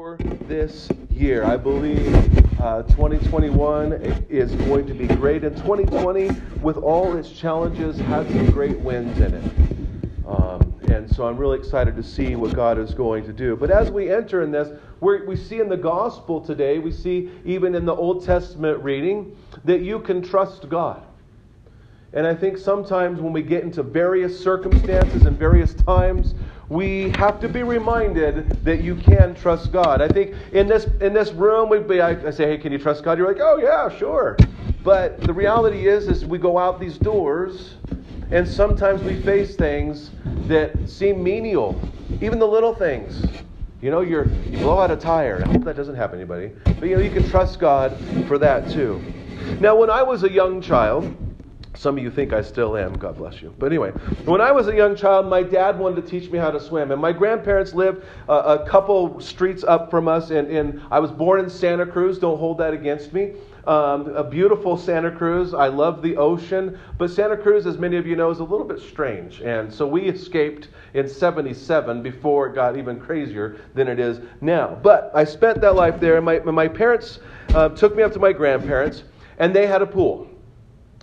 for this year. I believe uh, 2021 is going to be great, and 2020, with all its challenges, had some great wins in it. Um, and so I'm really excited to see what God is going to do. But as we enter in this, we see in the gospel today, we see even in the Old Testament reading, that you can trust God. And I think sometimes when we get into various circumstances and various times, we have to be reminded that you can trust God. I think in this in this room, we'd be, I, I say, hey, can you trust God? You're like, oh yeah, sure. But the reality is, is we go out these doors, and sometimes we face things that seem menial, even the little things. You know, you're, you blow out a tire. I hope that doesn't happen to anybody. But you know, you can trust God for that too. Now, when I was a young child, some of you think I still am. God bless you. But anyway, when I was a young child, my dad wanted to teach me how to swim. And my grandparents lived a, a couple streets up from us. And, and I was born in Santa Cruz. Don't hold that against me. Um, a beautiful Santa Cruz. I love the ocean. But Santa Cruz, as many of you know, is a little bit strange. And so we escaped in 77 before it got even crazier than it is now. But I spent that life there. And my, my parents uh, took me up to my grandparents, and they had a pool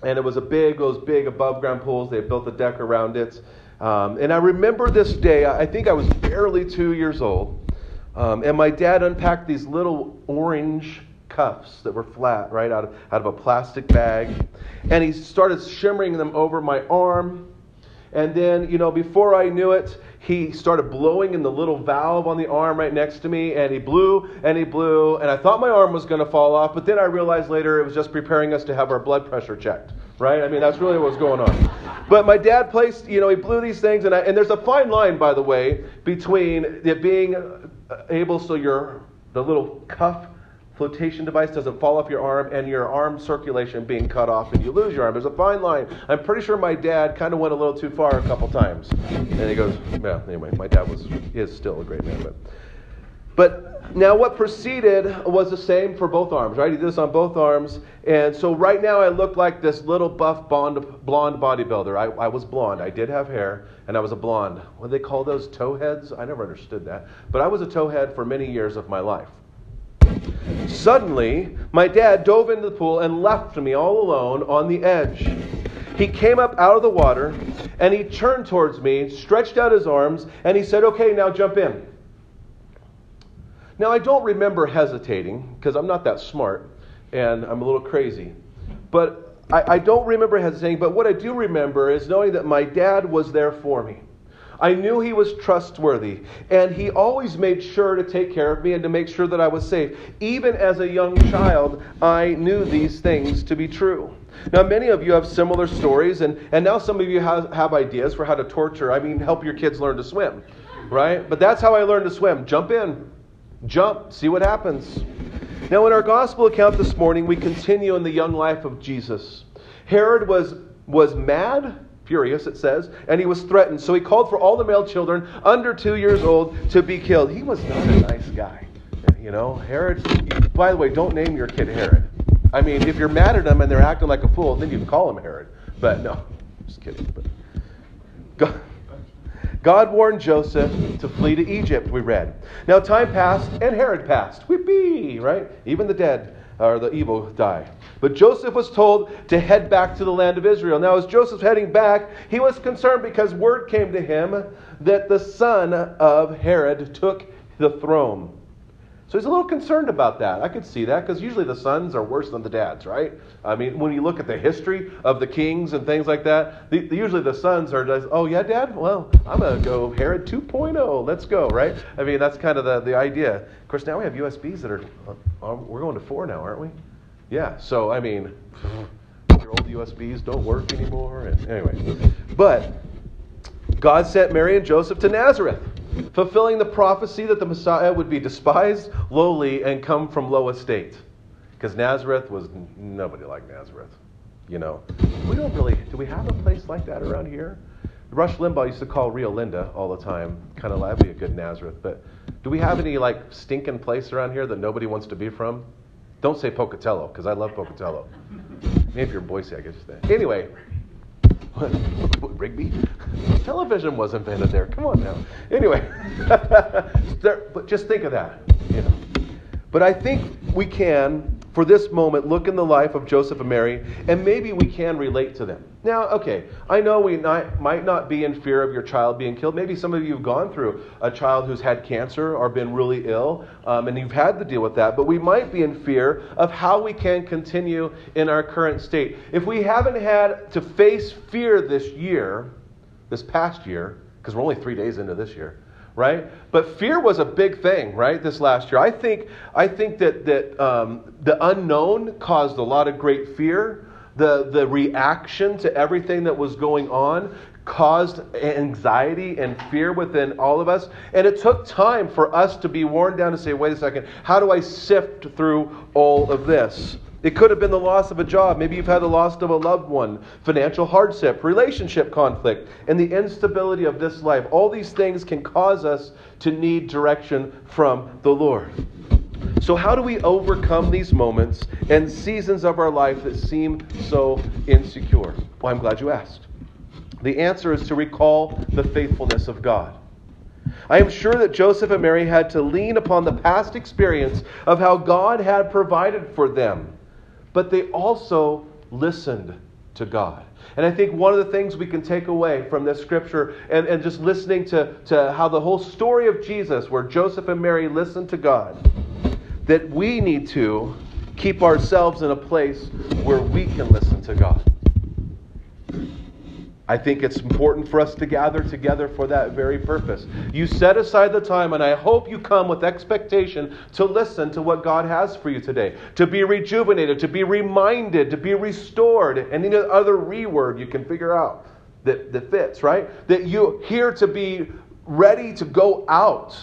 and it was a big, those big above ground pools. They built a deck around it. Um, and I remember this day, I think I was barely two years old, um, and my dad unpacked these little orange cuffs that were flat, right, out of, out of a plastic bag. And he started shimmering them over my arm. And then, you know, before I knew it, he started blowing in the little valve on the arm right next to me, and he blew and he blew, and I thought my arm was going to fall off, but then I realized later it was just preparing us to have our blood pressure checked, right? I mean, that's really what was going on. But my dad placed, you know, he blew these things, and, I, and there's a fine line, by the way, between it being uh, able so your the little cuff flotation device doesn't fall off your arm and your arm circulation being cut off and you lose your arm. There's a fine line. I'm pretty sure my dad kind of went a little too far a couple times. And he goes, yeah, anyway, my dad was is still a great man, but but now what preceded was the same for both arms, right? He did this on both arms. And so right now I look like this little buff blonde, blonde bodybuilder. I, I was blonde. I did have hair and I was a blonde. What do they call those towheads? I never understood that. But I was a towhead for many years of my life. Suddenly, my dad dove into the pool and left me all alone on the edge. He came up out of the water and he turned towards me, stretched out his arms, and he said, Okay, now jump in. Now, I don't remember hesitating because I'm not that smart and I'm a little crazy. But I, I, don't remember hesitating. But what I do remember is knowing that my dad was there for me. I knew he was trustworthy, and he always made sure to take care of me and to make sure that I was safe. Even as a young child, I knew these things to be true. Now, many of you have similar stories, and, and now some of you have, have ideas for how to torture, I mean, help your kids learn to swim, right? But that's how I learned to swim. Jump in, jump, see what happens. Now, in our gospel account this morning, we continue in the young life of Jesus. Herod was, was mad furious, it says, and he was threatened. So he called for all the male children under two years old to be killed. He was not a nice guy. You know, Herod, by the way, don't name your kid Herod. I mean, if you're mad at them and they're acting like a fool, then you can call him Herod. But no, just kidding. But God, God warned Joseph to flee to Egypt, we read. Now, time passed and Herod passed. Whippy, right? Even the dead or the evil die. But Joseph was told to head back to the land of Israel. Now, as Joseph's heading back, he was concerned because word came to him that the son of Herod took the throne. So he's a little concerned about that. I could see that because usually the sons are worse than the dads, right? I mean, when you look at the history of the kings and things like that, the, usually the sons are just, oh, yeah, dad? Well, I'm going to go Herod 2.0. Let's go, right? I mean, that's kind of the, the idea. Of course, now we have USBs that are, uh, we're going to four now, aren't we? Yeah, so I mean, your old USBs don't work anymore. And anyway, but God sent Mary and Joseph to Nazareth fulfilling the prophecy that the Messiah would be despised, lowly, and come from low estate. Because Nazareth was nobody like Nazareth. You know, we don't really, do we have a place like that around here? Rush Limbaugh used to call Rio Linda all the time. Kind of that'd be a good Nazareth. But do we have any like stinking place around here that nobody wants to be from? Don't say Pocatello, because I love Pocatello. Maybe if you're Boise, I guess you say. Anyway, Rigby? Television wasn't invented there. Come on now. Anyway, there, but just think of that. You know. But I think we can for this moment, look in the life of Joseph and Mary, and maybe we can relate to them. Now, okay, I know we not, might not be in fear of your child being killed. Maybe some of you have gone through a child who's had cancer or been really ill, um, and you've had to deal with that. But we might be in fear of how we can continue in our current state. If we haven't had to face fear this year, this past year, because we're only three days into this year, right? But fear was a big thing, right? This last year, I think I think that that um, the unknown caused a lot of great fear. The the reaction to everything that was going on caused anxiety and fear within all of us. And it took time for us to be worn down to say, wait a second, how do I sift through all of this? It could have been the loss of a job. Maybe you've had the loss of a loved one, financial hardship, relationship conflict, and the instability of this life. All these things can cause us to need direction from the Lord. So, how do we overcome these moments and seasons of our life that seem so insecure? Well, I'm glad you asked. The answer is to recall the faithfulness of God. I am sure that Joseph and Mary had to lean upon the past experience of how God had provided for them but they also listened to God. And I think one of the things we can take away from this scripture and, and just listening to, to how the whole story of Jesus, where Joseph and Mary listened to God, that we need to keep ourselves in a place where we can listen to God. I think it's important for us to gather together for that very purpose. You set aside the time, and I hope you come with expectation to listen to what God has for you today, to be rejuvenated, to be reminded, to be restored, and any other reword you can figure out that, that fits, right? That you're here to be ready to go out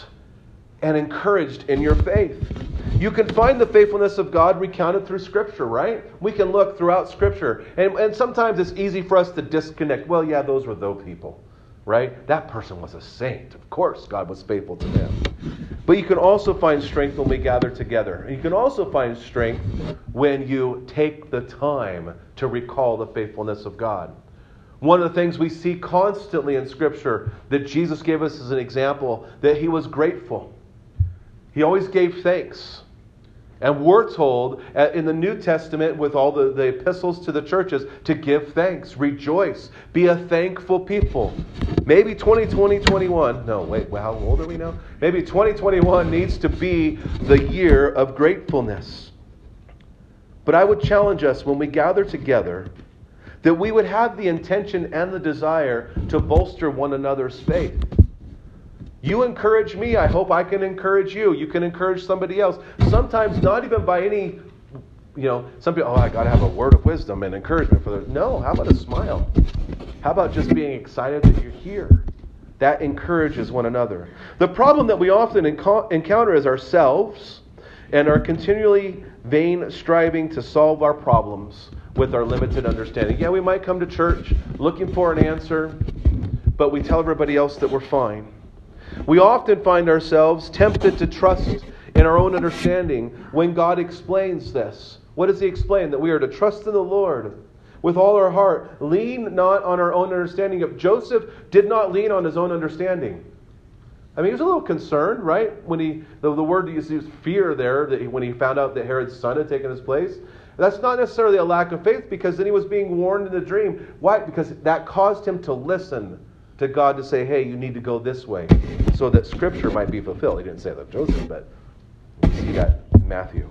and encouraged in your faith. You can find the faithfulness of God recounted through Scripture, right? We can look throughout Scripture. And, and sometimes it's easy for us to disconnect. Well, yeah, those were those people, right? That person was a saint. Of course, God was faithful to them. But you can also find strength when we gather together. And you can also find strength when you take the time to recall the faithfulness of God. One of the things we see constantly in Scripture that Jesus gave us as an example that he was grateful. He always gave thanks. And we're told uh, in the New Testament, with all the, the epistles to the churches, to give thanks, rejoice, be a thankful people. Maybe 2020, 21, no, wait, how old are we now? Maybe 2021 needs to be the year of gratefulness. But I would challenge us when we gather together that we would have the intention and the desire to bolster one another's faith. You encourage me, I hope I can encourage you. You can encourage somebody else. Sometimes not even by any, you know, some people, oh, I got to have a word of wisdom and encouragement for them. No, how about a smile? How about just being excited that you're here? That encourages one another. The problem that we often encounter is ourselves and are continually vain striving to solve our problems with our limited understanding. Yeah, we might come to church looking for an answer, but we tell everybody else that we're fine. We often find ourselves tempted to trust in our own understanding when God explains this. What does He explain? That we are to trust in the Lord with all our heart, lean not on our own understanding. If Joseph did not lean on his own understanding, I mean, he was a little concerned, right? When he, the, the word used is fear there, that he, when he found out that Herod's son had taken his place. That's not necessarily a lack of faith because then he was being warned in the dream. Why? Because that caused him to listen to God to say, hey, you need to go this way so that Scripture might be fulfilled. He didn't say that Joseph, but that in Matthew.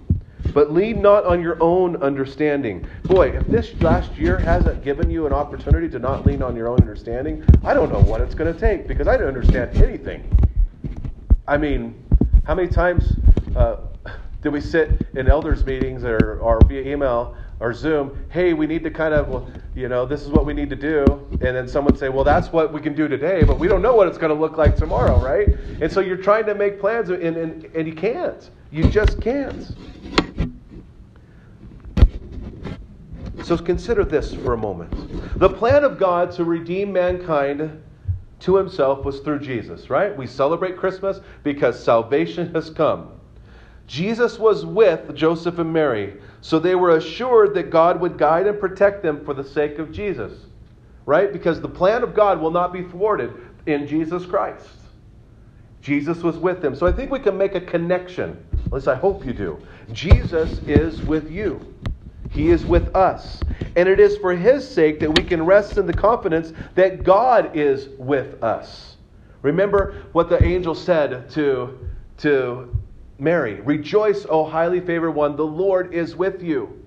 But lean not on your own understanding. Boy, if this last year hasn't given you an opportunity to not lean on your own understanding, I don't know what it's going to take because I don't understand anything. I mean, how many times uh, did we sit in elders' meetings or, or via email or Zoom, hey, we need to kind of, you know, this is what we need to do. And then someone say, well, that's what we can do today, but we don't know what it's going to look like tomorrow, right? And so you're trying to make plans and, and, and you can't. You just can't. So consider this for a moment. The plan of God to redeem mankind to himself was through Jesus, right? We celebrate Christmas because salvation has come. Jesus was with Joseph and Mary, so they were assured that God would guide and protect them for the sake of Jesus. right? Because the plan of God will not be thwarted in Jesus Christ. Jesus was with them. So I think we can make a connection. At least I hope you do. Jesus is with you. He is with us. And it is for His sake that we can rest in the confidence that God is with us. Remember what the angel said to, to Mary Rejoice, O highly favored one, the Lord is with you.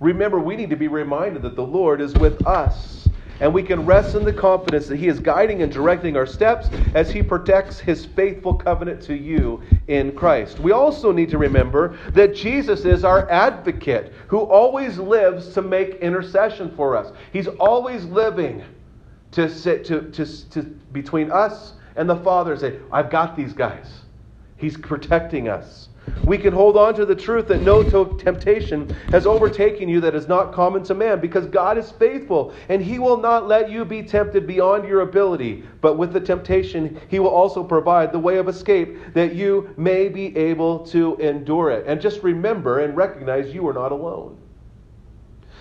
Remember, we need to be reminded that the Lord is with us and we can rest in the confidence that He is guiding and directing our steps as He protects His faithful covenant to you in Christ. We also need to remember that Jesus is our advocate who always lives to make intercession for us. He's always living to sit to, to, to between us and the Father and say, I've got these guys. He's protecting us. We can hold on to the truth that no temptation has overtaken you that is not common to man, because God is faithful, and He will not let you be tempted beyond your ability. But with the temptation, He will also provide the way of escape that you may be able to endure it. And just remember and recognize you are not alone.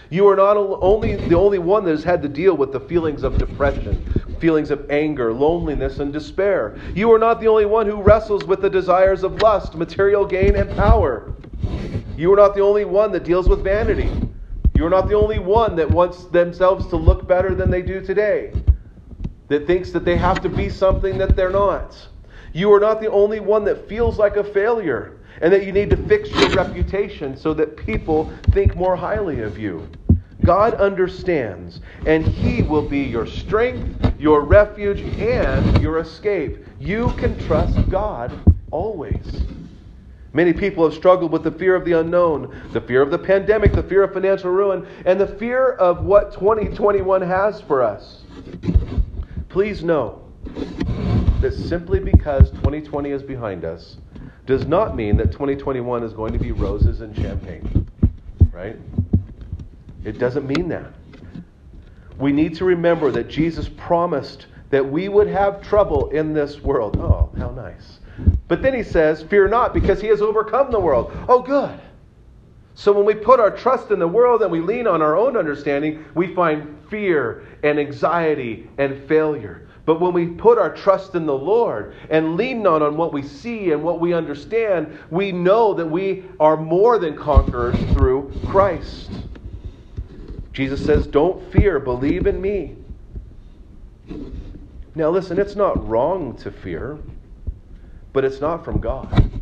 You are not only the only one that has had to deal with the feelings of depression, feelings of anger, loneliness, and despair. You are not the only one who wrestles with the desires of lust, material gain, and power. You are not the only one that deals with vanity. You are not the only one that wants themselves to look better than they do today, that thinks that they have to be something that they're not. You are not the only one that feels like a failure and that you need to fix your reputation so that people think more highly of you. God understands, and He will be your strength, your refuge, and your escape. You can trust God always. Many people have struggled with the fear of the unknown, the fear of the pandemic, the fear of financial ruin, and the fear of what 2021 has for us. Please know that simply because 2020 is behind us does not mean that 2021 is going to be roses and champagne, right? It doesn't mean that. We need to remember that Jesus promised that we would have trouble in this world. Oh, how nice. But then he says, Fear not, because he has overcome the world. Oh, good. So when we put our trust in the world and we lean on our own understanding, we find fear and anxiety and failure. But when we put our trust in the Lord and lean not on what we see and what we understand, we know that we are more than conquerors through Christ. Jesus says, Don't fear, believe in me. Now, listen, it's not wrong to fear, but it's not from God.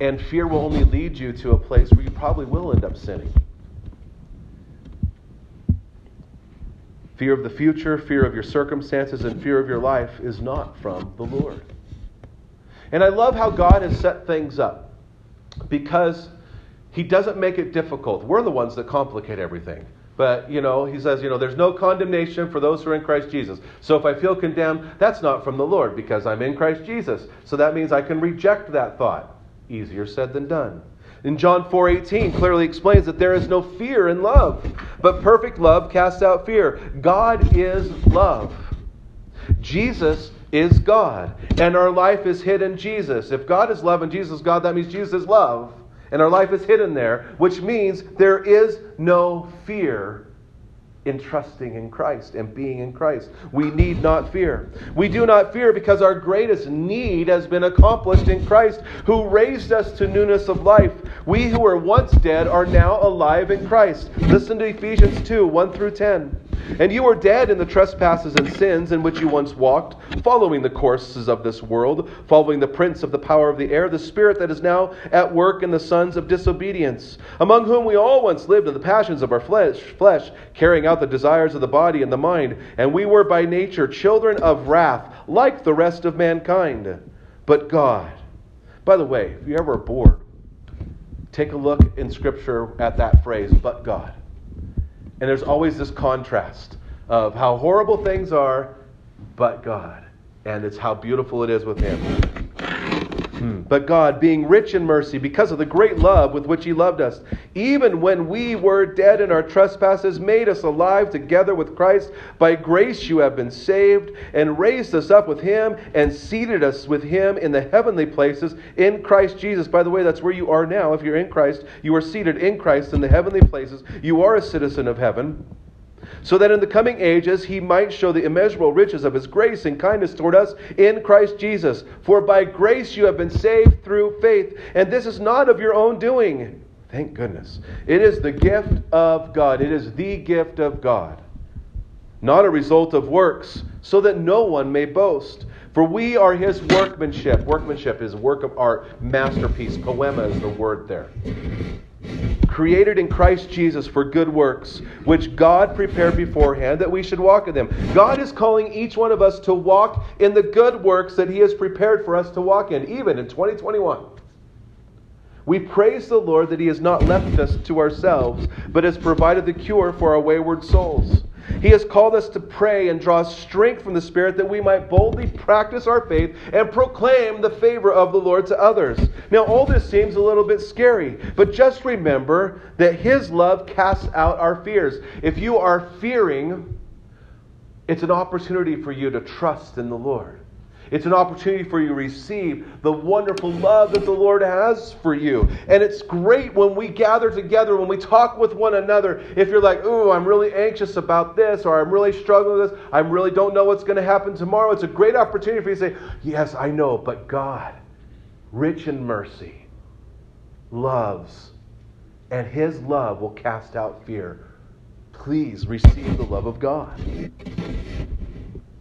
And fear will only lead you to a place where you probably will end up sinning. Fear of the future, fear of your circumstances, and fear of your life is not from the Lord. And I love how God has set things up because he doesn't make it difficult. We're the ones that complicate everything. But, you know, he says, you know, there's no condemnation for those who are in Christ Jesus. So if I feel condemned, that's not from the Lord because I'm in Christ Jesus. So that means I can reject that thought. Easier said than done. In John 4:18 clearly explains that there is no fear in love, but perfect love casts out fear. God is love. Jesus is God, and our life is hid in Jesus. If God is love and Jesus is God, that means Jesus is love and our life is hidden there, which means there is no fear in trusting in Christ and being in Christ. We need not fear. We do not fear because our greatest need has been accomplished in Christ, who raised us to newness of life. We who were once dead are now alive in Christ. Listen to Ephesians 2 1 through 10. And you were dead in the trespasses and sins in which you once walked, following the courses of this world, following the prince of the power of the air, the spirit that is now at work in the sons of disobedience, among whom we all once lived in the passions of our flesh, flesh, carrying out the desires of the body and the mind, and we were by nature children of wrath, like the rest of mankind. But God, by the way, if you ever bored, take a look in Scripture at that phrase, but God. And there's always this contrast of how horrible things are, but God. And it's how beautiful it is with Him. Hmm. But God, being rich in mercy, because of the great love with which He loved us, even when we were dead in our trespasses, made us alive together with Christ. By grace you have been saved, and raised us up with Him, and seated us with Him in the heavenly places in Christ Jesus. By the way, that's where you are now. If you're in Christ, you are seated in Christ in the heavenly places. You are a citizen of heaven so that in the coming ages he might show the immeasurable riches of his grace and kindness toward us in Christ Jesus. For by grace you have been saved through faith, and this is not of your own doing. Thank goodness. It is the gift of God. It is the gift of God, not a result of works, so that no one may boast. For we are his workmanship. Workmanship is a work of art, masterpiece. Poema is the word there created in Christ Jesus for good works, which God prepared beforehand that we should walk in them. God is calling each one of us to walk in the good works that He has prepared for us to walk in, even in 2021. We praise the Lord that He has not left us to ourselves, but has provided the cure for our wayward souls. He has called us to pray and draw strength from the Spirit that we might boldly practice our faith and proclaim the favor of the Lord to others. Now, all this seems a little bit scary, but just remember that His love casts out our fears. If you are fearing, it's an opportunity for you to trust in the Lord. It's an opportunity for you to receive the wonderful love that the Lord has for you. And it's great when we gather together, when we talk with one another. If you're like, ooh, I'm really anxious about this, or I'm really struggling with this, I really don't know what's going to happen tomorrow, it's a great opportunity for you to say, yes, I know, but God, rich in mercy, loves, and His love will cast out fear. Please receive the love of God.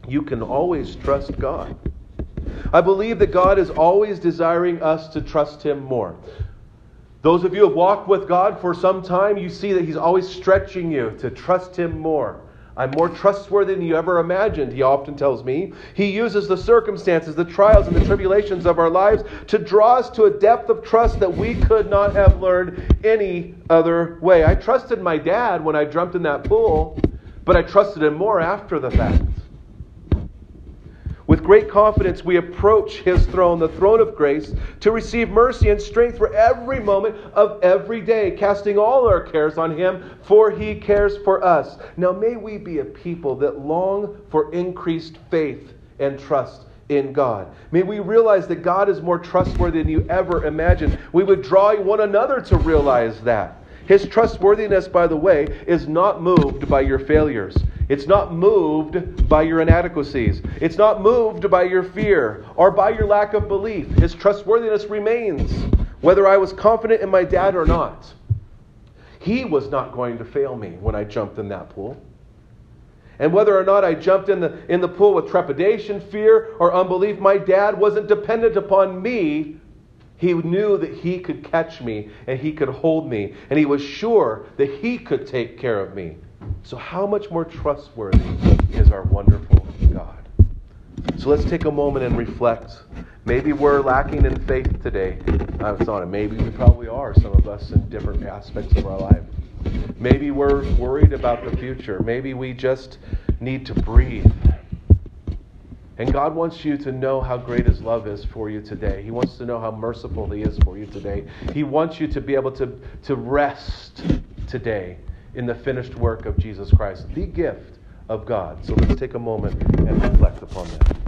You can always trust God. I believe that God is always desiring us to trust Him more. Those of you who have walked with God for some time, you see that He's always stretching you to trust Him more. I'm more trustworthy than you ever imagined, he often tells me. He uses the circumstances, the trials, and the tribulations of our lives to draw us to a depth of trust that we could not have learned any other way. I trusted my dad when I jumped in that pool, but I trusted him more after the fact. Great confidence, we approach His throne, the throne of grace, to receive mercy and strength for every moment of every day, casting all our cares on Him, for He cares for us. Now, may we be a people that long for increased faith and trust in God. May we realize that God is more trustworthy than you ever imagined. We would draw one another to realize that. His trustworthiness, by the way, is not moved by your failures. It's not moved by your inadequacies. It's not moved by your fear or by your lack of belief. His trustworthiness remains, whether I was confident in my dad or not. He was not going to fail me when I jumped in that pool. And whether or not I jumped in the, in the pool with trepidation, fear, or unbelief, my dad wasn't dependent upon me. He knew that he could catch me and he could hold me, and he was sure that he could take care of me. So, how much more trustworthy is our wonderful God? So, let's take a moment and reflect. Maybe we're lacking in faith today. Not a maybe, we probably are, some of us in different aspects of our life. Maybe we're worried about the future. Maybe we just need to breathe. And God wants you to know how great His love is for you today. He wants to know how merciful He is for you today. He wants you to be able to, to rest today in the finished work of Jesus Christ, the gift of God. So let's take a moment and reflect upon that.